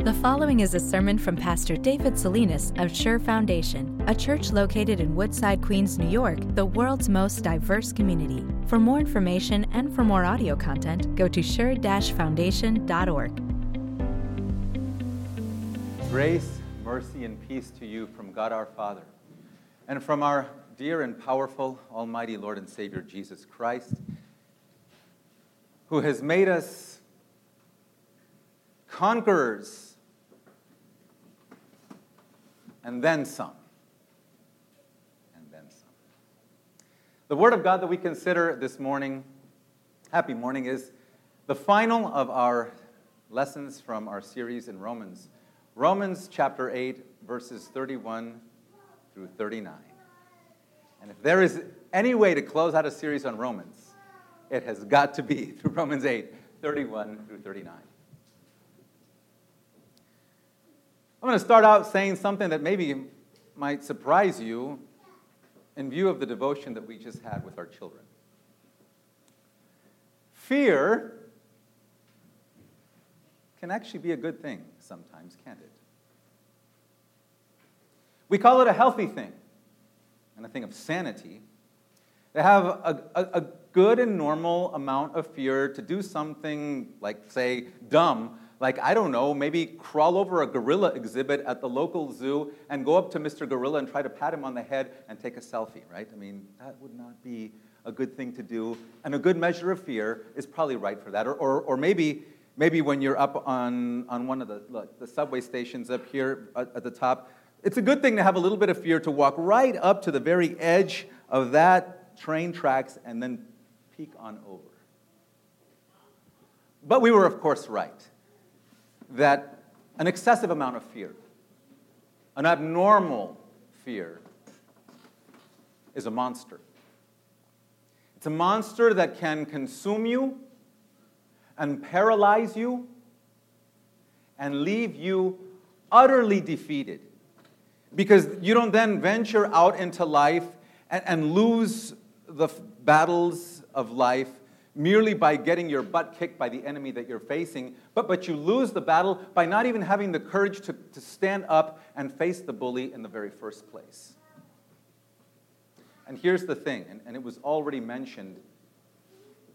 The following is a sermon from Pastor David Salinas of Sure Foundation, a church located in Woodside, Queens, New York, the world's most diverse community. For more information and for more audio content, go to sure-foundation.org. Grace, mercy, and peace to you from God our Father and from our dear and powerful Almighty Lord and Savior Jesus Christ, who has made us conquerors and then some. And then some. The Word of God that we consider this morning, happy morning, is the final of our lessons from our series in Romans. Romans chapter 8, verses 31 through 39. And if there is any way to close out a series on Romans, it has got to be through Romans 8, 31 through 39. I'm going to start out saying something that maybe might surprise you in view of the devotion that we just had with our children. Fear can actually be a good thing sometimes, can't it? We call it a healthy thing and a thing of sanity. To have a, a, a good and normal amount of fear to do something like, say, dumb like, I don't know, maybe crawl over a gorilla exhibit at the local zoo and go up to Mr. Gorilla and try to pat him on the head and take a selfie, right? I mean, that would not be a good thing to do. And a good measure of fear is probably right for that. Or, or, or maybe, maybe when you're up on, on one of the, look, the subway stations up here at, at the top, it's a good thing to have a little bit of fear to walk right up to the very edge of that train tracks and then peek on over. But we were, of course, right that an excessive amount of fear, an abnormal fear, is a monster. It's a monster that can consume you and paralyze you and leave you utterly defeated. Because you don't then venture out into life and, and lose the battles of life merely by getting your butt kicked by the enemy that you're facing, but, but you lose the battle by not even having the courage to, to stand up and face the bully in the very first place. And here's the thing, and, and it was already mentioned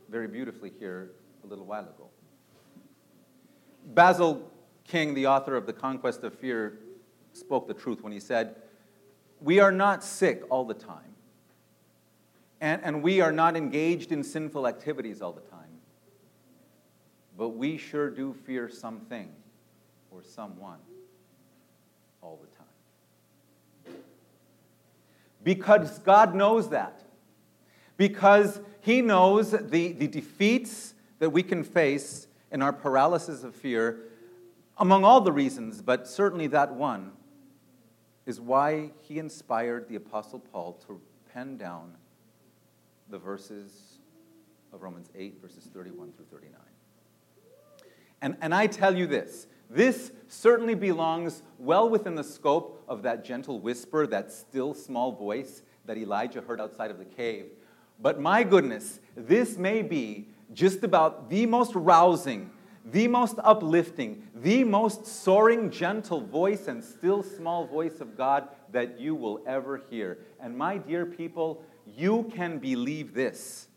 very beautifully here a little while ago. Basil King, the author of The Conquest of Fear, spoke the truth when he said, We are not sick all the time and, and we are not engaged in sinful activities all the time. But we sure do fear something or someone all the time. Because God knows that. Because He knows the, the defeats that we can face in our paralysis of fear, among all the reasons, but certainly that one is why He inspired the Apostle Paul to pen down the verses of Romans 8, verses 31 through 39. And, and I tell you this this certainly belongs well within the scope of that gentle whisper, that still small voice that Elijah heard outside of the cave. But my goodness, this may be just about the most rousing, the most uplifting, the most soaring, gentle voice and still small voice of God that you will ever hear. And my dear people, you can believe this.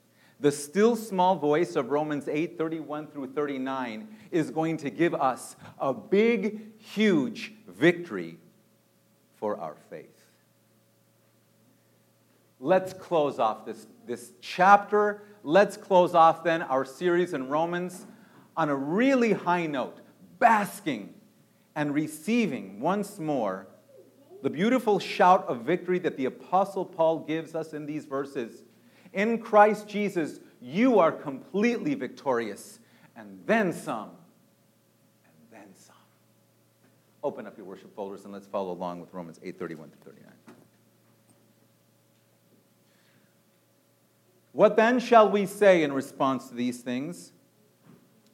The still small voice of Romans 8 31 through 39 is going to give us a big, huge victory for our faith. Let's close off this, this chapter. Let's close off then our series in Romans on a really high note, basking and receiving once more the beautiful shout of victory that the Apostle Paul gives us in these verses. In Christ Jesus, you are completely victorious, and then some, and then some. Open up your worship folders and let's follow along with Romans 8 31 to 39. What then shall we say in response to these things?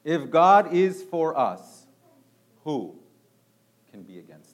If God is for us, who can be against us?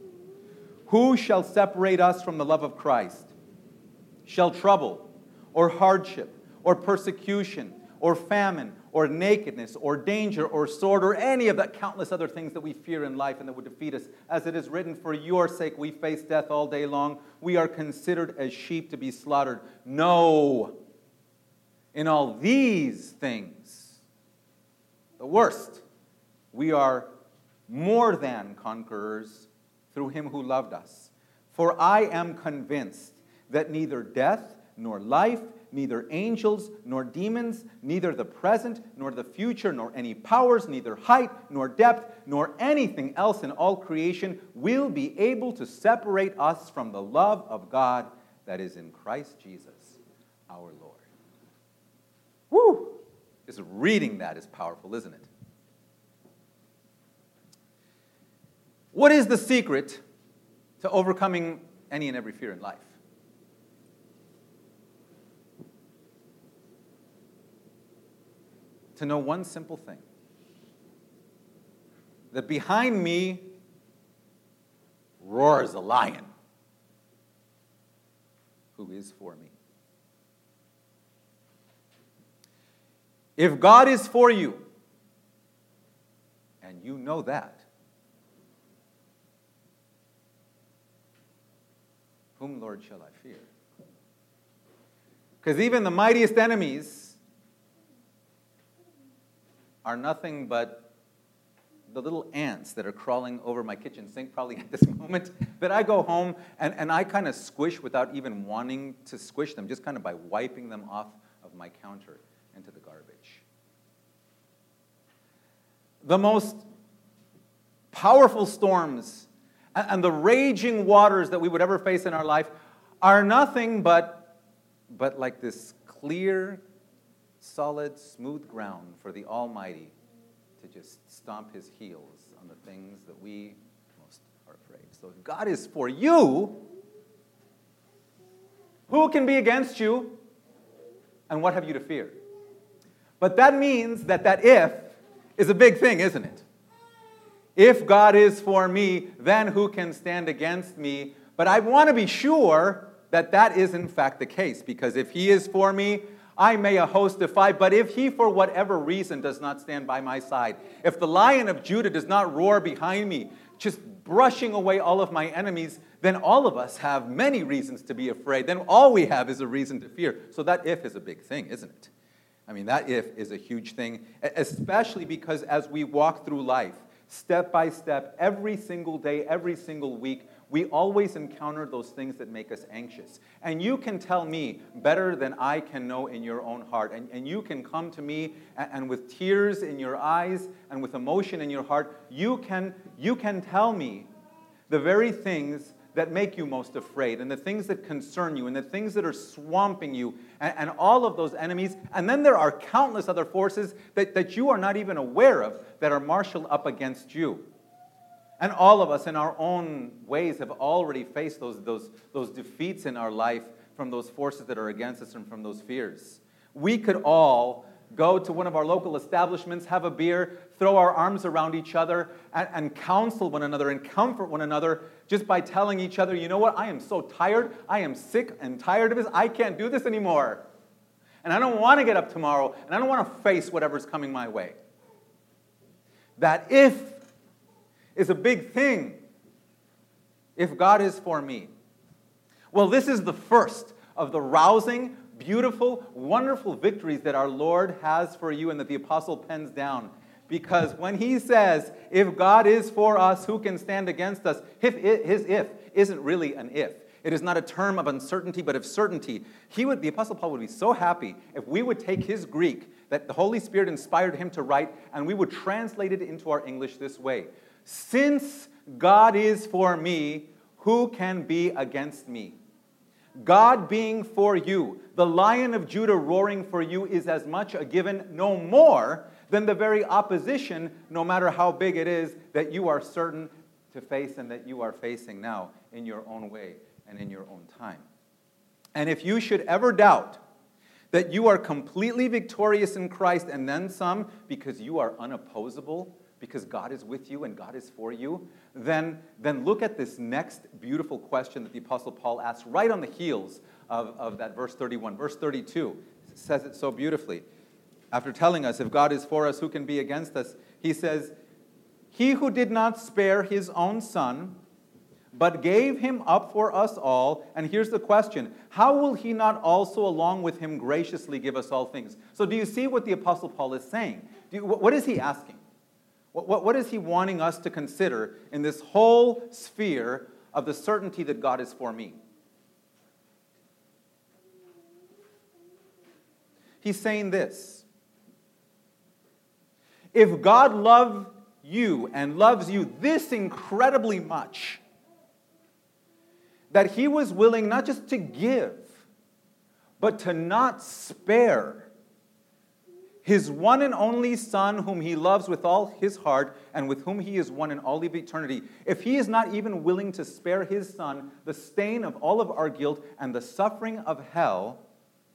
Who shall separate us from the love of Christ? Shall trouble, or hardship, or persecution, or famine, or nakedness, or danger, or sword, or any of the countless other things that we fear in life and that would defeat us? As it is written, For your sake we face death all day long. We are considered as sheep to be slaughtered. No! In all these things, the worst, we are more than conquerors through him who loved us. For I am convinced that neither death nor life, neither angels nor demons, neither the present nor the future, nor any powers, neither height nor depth, nor anything else in all creation will be able to separate us from the love of God that is in Christ Jesus our Lord. Woo! Just reading that is powerful, isn't it? What is the secret to overcoming any and every fear in life? To know one simple thing that behind me roars a lion who is for me. If God is for you, and you know that, whom, Lord, shall I fear? Because even the mightiest enemies are nothing but the little ants that are crawling over my kitchen sink, probably at this moment, that I go home and, and I kind of squish without even wanting to squish them, just kind of by wiping them off of my counter into the garbage. The most powerful storms and the raging waters that we would ever face in our life are nothing but, but like this clear, solid, smooth ground for the Almighty to just stomp his heels on the things that we most are afraid. So if God is for you, who can be against you? And what have you to fear? But that means that that if is a big thing, isn't it? If God is for me, then who can stand against me? But I want to be sure that that is in fact the case, because if He is for me, I may a host defy, but if He, for whatever reason, does not stand by my side, if the lion of Judah does not roar behind me, just brushing away all of my enemies, then all of us have many reasons to be afraid. Then all we have is a reason to fear. So that if is a big thing, isn't it? I mean, that if is a huge thing, especially because as we walk through life, step by step, every single day, every single week, we always encounter those things that make us anxious. And you can tell me better than I can know in your own heart. And, and you can come to me and, and with tears in your eyes and with emotion in your heart, you can, you can tell me the very things that make you most afraid, and the things that concern you, and the things that are swamping you, and, and, all of those enemies. And then there are countless other forces that, that you are not even aware of that are marshaled up against you. And all of us, in our own ways, have already faced those, those, those defeats in our life from those forces that are against us and from those fears. We could all go to one of our local establishments, have a beer, throw our arms around each other, and, and, counsel one another and comfort one another just by telling each other, you know what, I am so tired, I am sick and tired of this, I can't do this anymore. And I don't want to get up tomorrow, and I don't want to face whatever's coming my way. That if is a big thing. If God is for me. Well, this is the first of the rousing, beautiful, wonderful victories that our Lord has for you and that the apostle pens down. Because when he says, if God is for us, who can stand against us? His if isn't really an if. It is not a term of uncertainty, but of certainty. He would, the Apostle Paul would be so happy if we would take his Greek that the Holy Spirit inspired him to write, and we would translate it into our English this way Since God is for me, who can be against me? God being for you, the lion of Judah roaring for you is as much a given, no more, than the very opposition, no matter how big it is, that you are certain to face and that you are facing now in your own way and in your own time. And if you should ever doubt that you are completely victorious in Christ and then some because you are unopposable, because God is with you and God is for you, then, then look at this next beautiful question that the Apostle Paul asks right on the heels of, of that verse 31. Verse 32 says it so beautifully. After telling us, if God is for us, who can be against us? He says, He who did not spare his own son, but gave him up for us all. And here's the question How will he not also, along with him, graciously give us all things? So, do you see what the Apostle Paul is saying? You, what is he asking? What, what, what is he wanting us to consider in this whole sphere of the certainty that God is for me? He's saying this If God loved you and loves you this incredibly much, that he was willing not just to give, but to not spare his one and only Son, whom he loves with all his heart and with whom he is one in all of eternity, if he is not even willing to spare his Son the stain of all of our guilt and the suffering of hell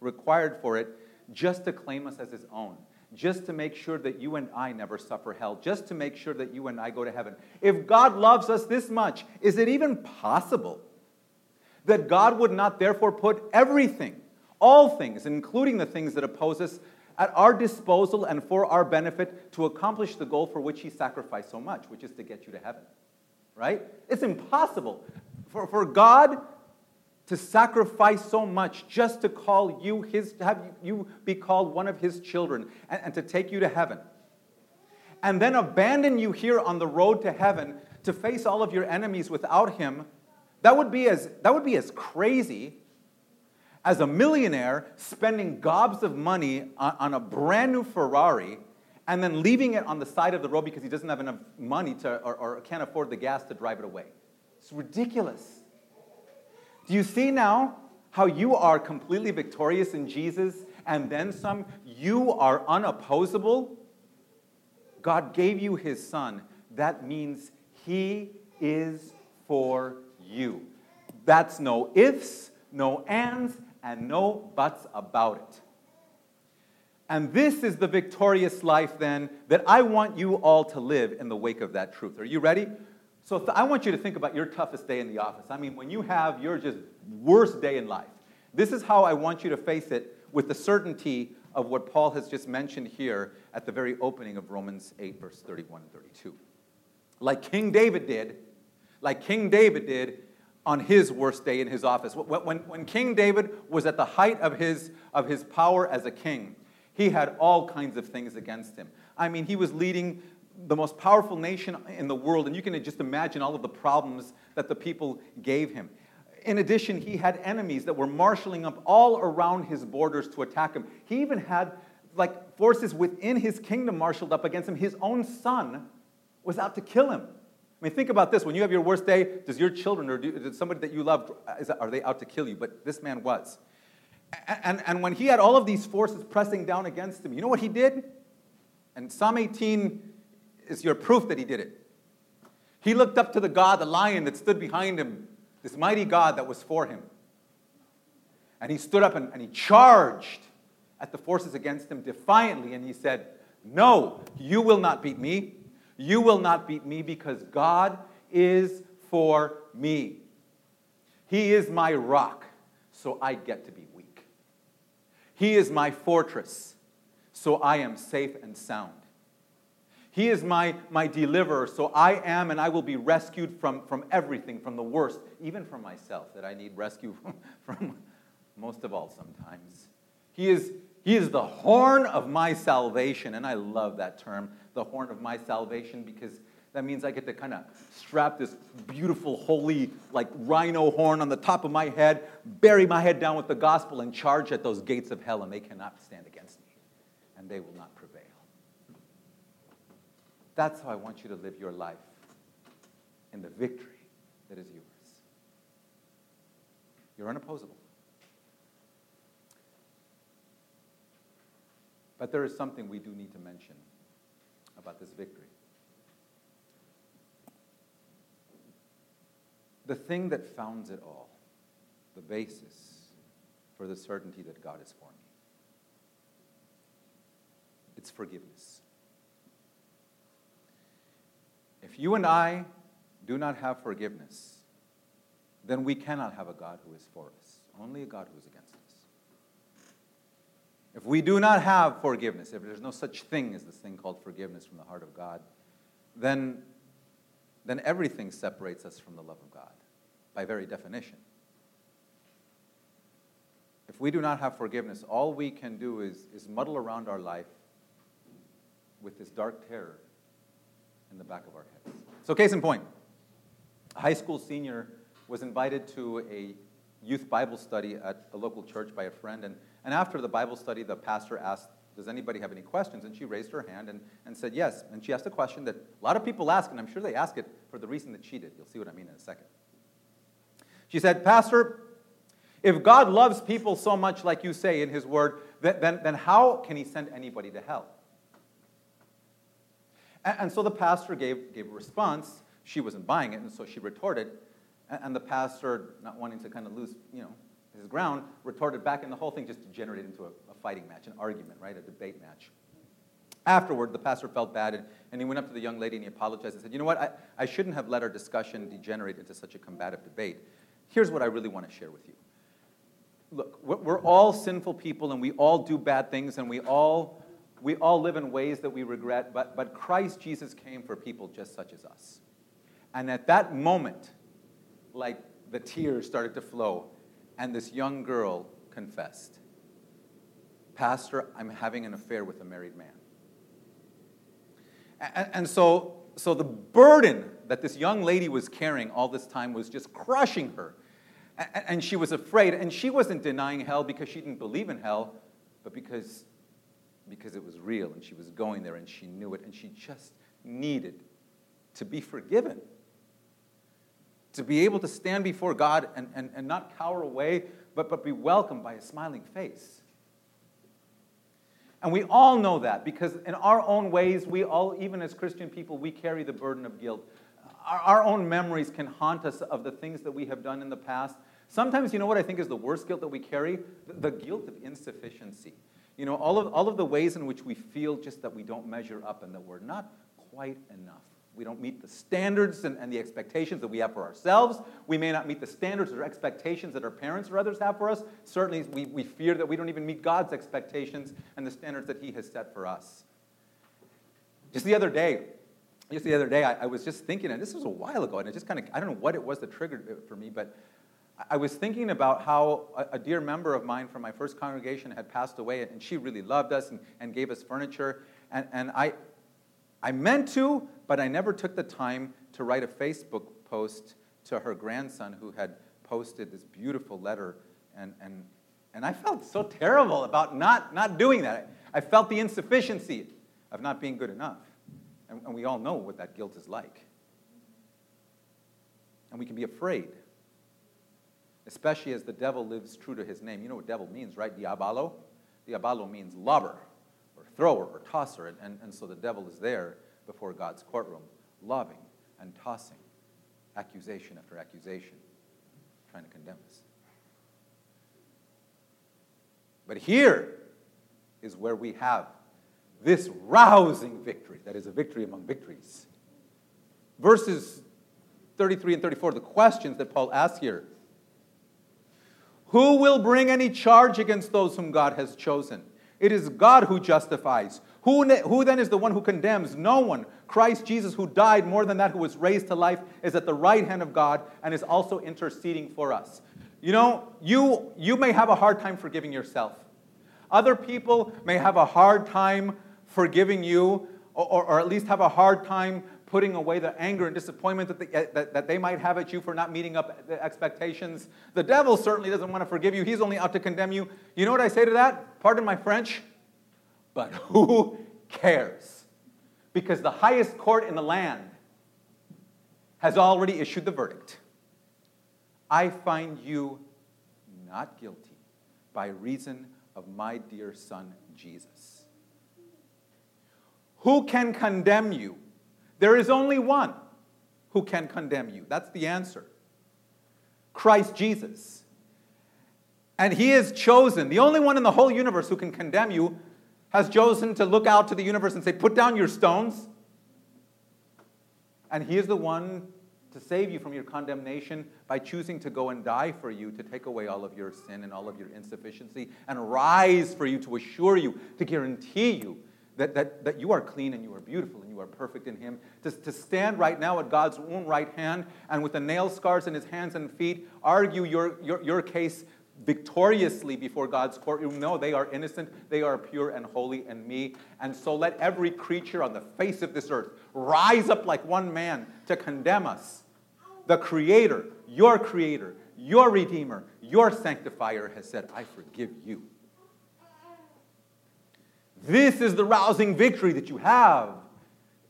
required for it, just to claim us as his own, just to make sure that you and I never suffer hell, just to make sure that you and I go to heaven. If God loves us this much, is it even possible that God would not therefore put everything, all things, including the things that oppose us, at our disposal and for our benefit to accomplish the goal for which he sacrificed so much, which is to get you to heaven? Right? It's impossible for, for God to sacrifice so much just to call you his, to have you be called one of his children and, and to take you to heaven. And then abandon you here on the road to heaven to face all of your enemies without him. That would be as, that would be as crazy as a millionaire spending gobs of money on, on, a brand new Ferrari and then leaving it on the side of the road because he doesn't have enough money to, or, or can't afford the gas to drive it away. It's ridiculous. Do you see now how you are completely victorious in Jesus and then some? You are unopposable. God gave you his son. That means he is for you. That's no ifs, no ands, and no buts about it. And this is the victorious life, then, that I want you all to live in the wake of that truth. Are you ready? So th- I want you to think about your toughest day in the office. I mean, when you have your just worst day in life. This is how I want you to face it with the certainty of what Paul has just mentioned here at the very opening of Romans 8, verse 31 and 32. Like King David did, like King David did on his worst day in his office. When, when King David was at the height of his, of his power as a king, he had all kinds of things against him. I mean, he was leading the most powerful nation in the world, and you can just imagine all of the problems that the people gave him. In addition, he had enemies that were marshaling up all around his borders to attack him. He even had like forces within his kingdom marshaled up against him. His own son was out to kill him. I mean, think about this. When you have your worst day, does your children or do, somebody that you love, are they out to kill you? But this man was. And, and, and when he had all of these forces pressing down against him, you know what he did? And Psalm 18 is your proof that he did it. He looked up to the God, the lion that stood behind him, this mighty God that was for him. And he stood up and, and he charged at the forces against him defiantly, and he said, No, you will not beat me. You will not beat me because God is for me. He is my rock, so I get to be weak. He is my fortress, so I am safe and sound. He is my, my deliverer, so I am and I will be rescued from, from everything, from the worst, even from myself that I need rescue from, from most of all sometimes. He is, he is the horn of my salvation, and I love that term, the horn of my salvation, because that means I get to kind of strap this beautiful, holy, like rhino horn on the top of my head, bury my head down with the gospel, and charge at those gates of hell, and they cannot stand against me, and they will not prevail. that's how I want you to live your life in the victory that is yours. You're unopposable. But there is something we do need to mention about this victory. The thing that founds it all, the basis for the certainty that God is for me, it's forgiveness. If you and I do not have forgiveness, then we cannot have a God who is for us, only a God who is against us. If we do not have forgiveness, if there's no such thing as this thing called forgiveness from the heart of God, then, then everything separates us from the love of God by very definition. If we do not have forgiveness, all we can do is, is muddle around our life with this dark terror in the back of our heads. So, case in point, a high school senior was invited to a youth Bible study at a local church by a friend. And, and after the Bible study, the pastor asked, Does anybody have any questions? And she raised her hand and, and said yes. And she asked a question that a lot of people ask, and I'm sure they ask it for the reason that she did. You'll see what I mean in a second. She said, Pastor, if God loves people so much, like you say in His Word, then, then, how can He send anybody to hell? And, and so the pastor gave, gave a response. She wasn't buying it, and so she retorted. And the pastor, not wanting to kind of lose, you know, his ground, retorted back, and the whole thing just degenerated into a, a fighting match, an argument, right, a debate match. Afterward, the pastor felt bad, and, and he went up to the young lady and he apologized and said, You know what? I, I shouldn't have let our discussion degenerate into such a combative debate. Here's what I really want to share with you. Look, we're all sinful people and we all do bad things and we all, we all live in ways that we regret, but, but Christ Jesus came for people just such as us. And at that moment, like the tears started to flow, and this young girl confessed Pastor, I'm having an affair with a married man. And, and so, so the burden that this young lady was carrying all this time was just crushing her. And she was afraid. And she wasn't denying hell because she didn't believe in hell, but because, because it was real and she was going there and she knew it and she just needed to be forgiven. To be able to stand before God and, and, and not cower away, but, but be welcomed by a smiling face. And we all know that because in our own ways, we all, even as Christian people, we carry the burden of guilt our, our own memories can haunt us of the things that we have done in the past. Sometimes, you know what I think is the worst guilt that we carry? The, the guilt of insufficiency. You know, all of, all of the ways in which we feel just that we don't measure up and that we're not quite enough. We don't meet the standards and, and, the expectations that we have for ourselves. We may not meet the standards or expectations that our parents or others have for us. Certainly, we, we fear that we don't even meet God's expectations and the standards that He has set for us. Just the other day, just the other day, I, I, was just thinking, and this was a while ago, and it just kind of, I don't know what it was that triggered it for me, but I was thinking about how a, dear member of mine from my first congregation had passed away, and she really loved us and, and gave us furniture. And, and I, I meant to, but I never took the time to write a Facebook post to her grandson who had posted this beautiful letter. And, and, and I felt so terrible about not, not doing that. I felt the insufficiency of not being good enough. And, and we all know what that guilt is like. And we can be afraid, especially as the devil lives true to his name. You know what devil means, right? Diabolo? Diabolo means lover, or thrower, or tosser. And, and, and so the devil is there before God's courtroom, loving and tossing accusation after accusation, trying to condemn us. But here is where we have this rousing victory that is a victory among victories. Verses 33 and 34, the questions that Paul asks here Who will bring any charge against those whom God has chosen? It is God who justifies. Who, who then is the one who condemns? No one. Christ Jesus, who died, more than that, who was raised to life, is at the right hand of God and is also interceding for us. You know, you, you may have a hard time forgiving yourself. Other people may have a hard time forgiving you, or, or, at least have a hard time putting away the anger and disappointment that they, eh, that, that they might have at you for not meeting up the expectations. The devil certainly doesn't want to forgive you, he's only out to condemn you. You know what I say to that? Pardon my French, but who cares? Because the highest court in the land has already issued the verdict. I find you not guilty by reason of my dear son Jesus. Who can condemn you? There is only one who can condemn you. That's the answer Christ Jesus. And he is chosen, the only one in the whole universe who can condemn you, has chosen to look out to the universe and say, Put down your stones. And he is the one to save you from your condemnation by choosing to go and die for you, to take away all of your sin and all of your insufficiency, and rise for you to assure you, to guarantee you that, that, that you are clean and you are beautiful and you are perfect in Him. To, to stand right now at God's own right hand and with the nail scars in His hands and feet, argue your, your, your case victoriously before God's court. You know they are innocent, they are pure and holy and me. And so let every creature on the face of this earth rise up like one man to condemn us. The Creator, your Creator, your Redeemer, your Sanctifier has said, I forgive you. This is the rousing victory that you have.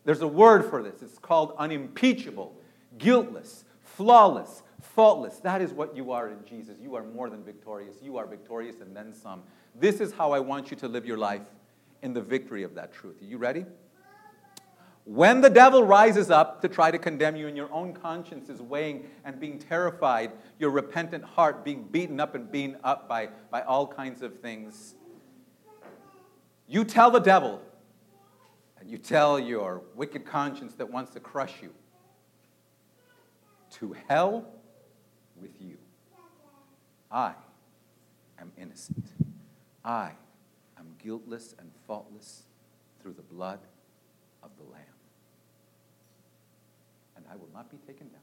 There's a word for this. It's called unimpeachable, guiltless, flawless, faultless. That is what you are in Jesus. You are more than victorious. You are victorious and then some. This is how I want you to live your life in the victory of that truth. Are you ready? When the devil rises up to try to condemn you and your own conscience is weighing and being terrified, your repentant heart being beaten up and beaten up by, by all kinds of things, you tell the devil, and you tell your wicked conscience that wants to crush you, to hell with you. I am innocent. I am guiltless and faultless through the blood of the Lamb. And I will not be taken down.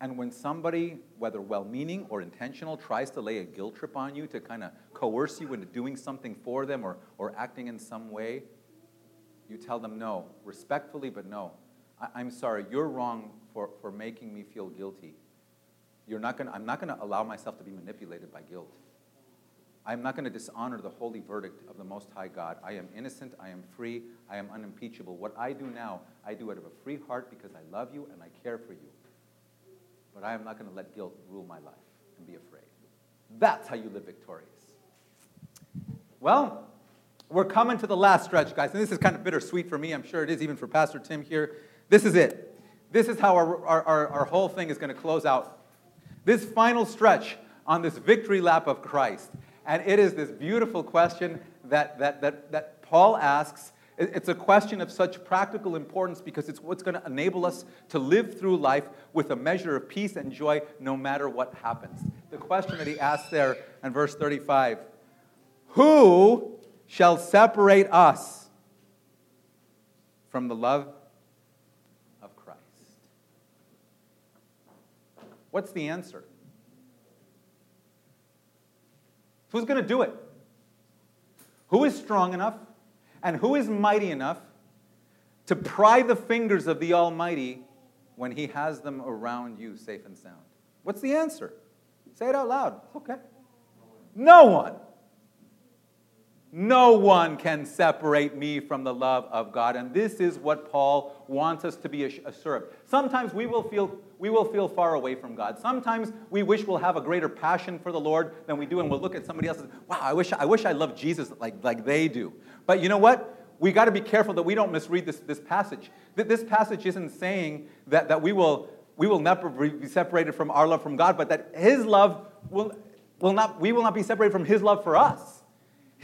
And when somebody, whether well meaning or intentional, tries to lay a guilt trip on you to kind of coerce you into doing something for them or, or acting in some way, you tell them no, respectfully, but no. I, am sorry, you're wrong for, for making me feel guilty. You're not gonna, I'm not going to allow myself to be manipulated by guilt. I'm not going to dishonor the holy verdict of the Most High God. I am innocent, I am free, I am unimpeachable. What I do now, I do out of a free heart because I love you and I care for you but I am not going to let guilt rule my life and be afraid. That's how you live victorious. Well, we're coming to the last stretch, guys, and this is kind of bittersweet for me. I'm sure it is even for Pastor Tim here. This is it. This is how our, our, our, our whole thing is going to close out. This final stretch on this victory lap of Christ. And it is this beautiful question that, that, that, that Paul asks it's a question of such practical importance because it's what's going to enable us to live through life with a measure of peace and joy no matter what happens. The question that he asks there in verse 35 Who shall separate us from the love of Christ? What's the answer? Who's going to do it? Who is strong enough? And who is mighty enough to pry the fingers of the Almighty when He has them around you safe and sound? What's the answer? Say it out loud. Okay. No one. No one can separate me from the love of God. And this is what Paul wants us to be assured. Sometimes we will feel we will feel far away from God. Sometimes we wish we'll have a greater passion for the Lord than we do, and we'll look at somebody else and say, wow, I wish I wish I loved Jesus like, like they do. But you know what? We got to be careful that we don't misread this, this passage. This passage isn't saying that, that we will we will never be separated from our love from God, but that His love will, will not, we will not be separated from His love for us.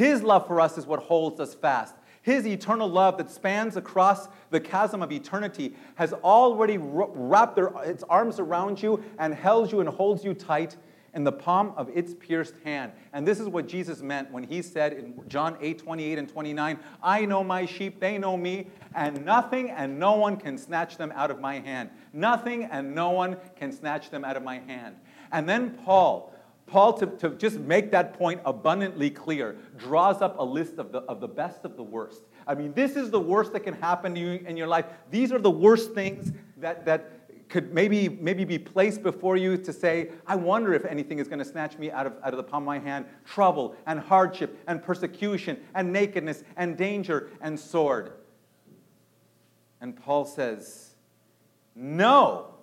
His love for us is what holds us fast. His eternal love that spans across the chasm of eternity has already wrapped their, its arms around you and held you and holds you tight in the palm of its pierced hand. And this is what Jesus meant when he said in John 8 28 and 29, I know my sheep, they know me, and nothing and no one can snatch them out of my hand. Nothing and no one can snatch them out of my hand. And then Paul, Paul, to, to just make that point abundantly clear, draws up a list of the, of the best of the worst. I mean, this is the worst that can happen to you in your life. These are the worst things that, that could maybe, maybe be placed before you to say, I wonder if anything is going to snatch me out of, out of the palm of my hand. Trouble and hardship and persecution and nakedness and danger and sword. And Paul says, No,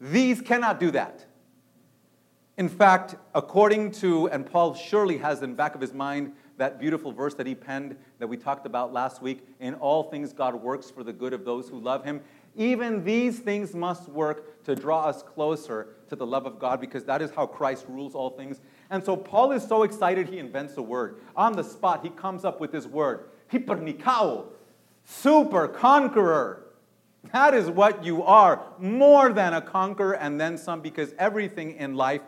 these cannot do that. In fact, according to, and Paul surely has in the back of his mind that beautiful verse that he penned that we talked about last week in all things God works for the good of those who love him. Even these things must work to draw us closer to the love of God because that is how Christ rules all things. And so Paul is so excited he invents a word. On the spot, he comes up with this word, hypernikao, super conqueror. That is what you are, more than a conqueror and then some, because everything in life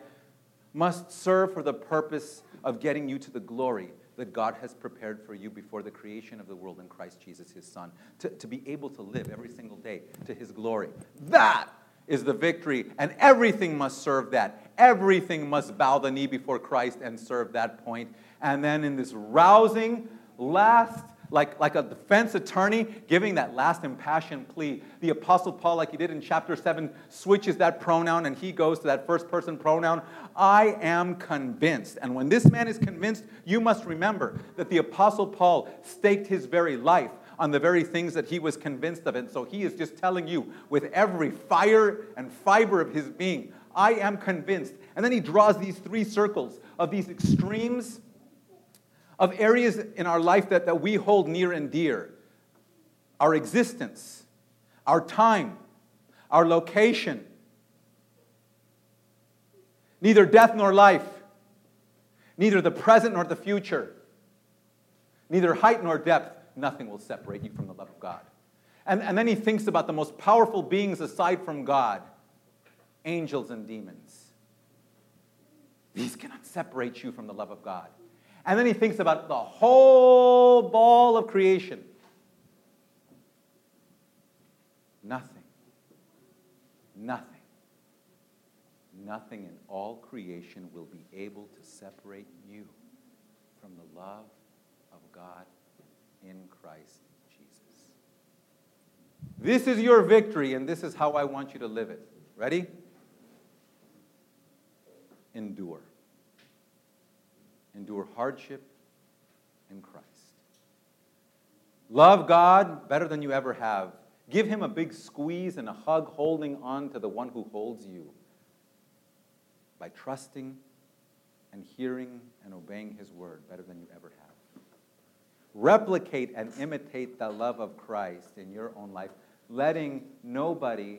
must serve for the purpose of getting you to the glory that God has prepared for you before the creation of the world in Christ Jesus, his Son, to, to be able to live every single day to his glory. That is the victory, and everything must serve that. Everything must bow the knee before Christ and serve that point. And then in this rousing, last like, like a defense attorney giving that last impassioned plea. The Apostle Paul, like he did in chapter 7, switches that pronoun and he goes to that first person pronoun. I am convinced. And when this man is convinced, you must remember that the Apostle Paul staked his very life on the very things that he was convinced of. And so he is just telling you with every fire and fiber of his being, I am convinced. And then he draws these three circles of these extremes of areas in our life that, that we hold near and dear our existence, our time, our location. Neither death nor life, neither the present nor the future, neither height nor depth, nothing will separate you from the love of God. And, and then he thinks about the most powerful beings aside from God angels and demons. These cannot separate you from the love of God. And then he thinks about the whole ball of creation. Nothing. Nothing. Nothing in all creation will be able to separate you from the love of God in Christ Jesus. This is your victory, and this is how I want you to live it. Ready? Endure endure hardship in Christ. Love God better than you ever have. Give him a big squeeze and a hug, holding on to the one who holds you by trusting and hearing and obeying his word better than you ever have. Replicate and imitate the love of Christ in your own life, letting nobody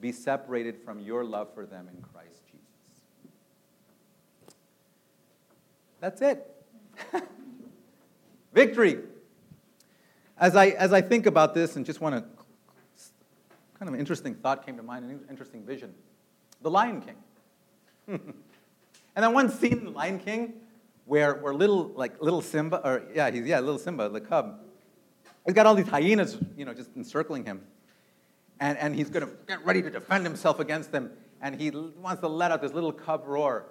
be separated from your love for them in Christ Jesus. That's it. Victory. As I, as I think about this and just want to, kind of an interesting thought came to mind, an interesting vision. The Lion King. and then one scene in The Lion King where, where little, like little Simba, or yeah, he's, yeah, little Simba, the cub, he's got all these hyenas, you know, just encircling him. And, and he's going to get ready to defend himself against them. And he wants to let out this little cub roar.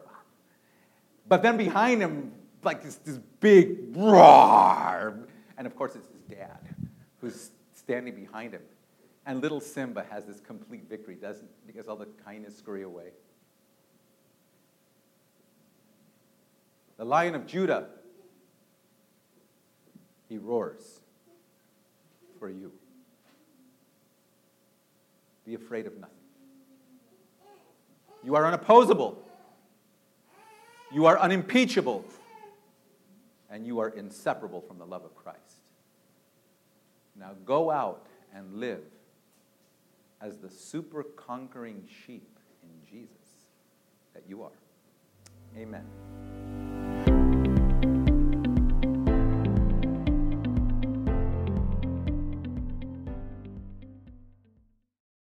But then behind him, like this, this big roar. And of course, it's his dad who's standing behind him. And little Simba has this complete victory, doesn't Because all the kindness scurry away. The lion of Judah, he roars for you. Be afraid of nothing. You are unopposable. You are unimpeachable. And you are inseparable from the love of Christ. Now go out and live as the super conquering sheep in Jesus that you are. Amen.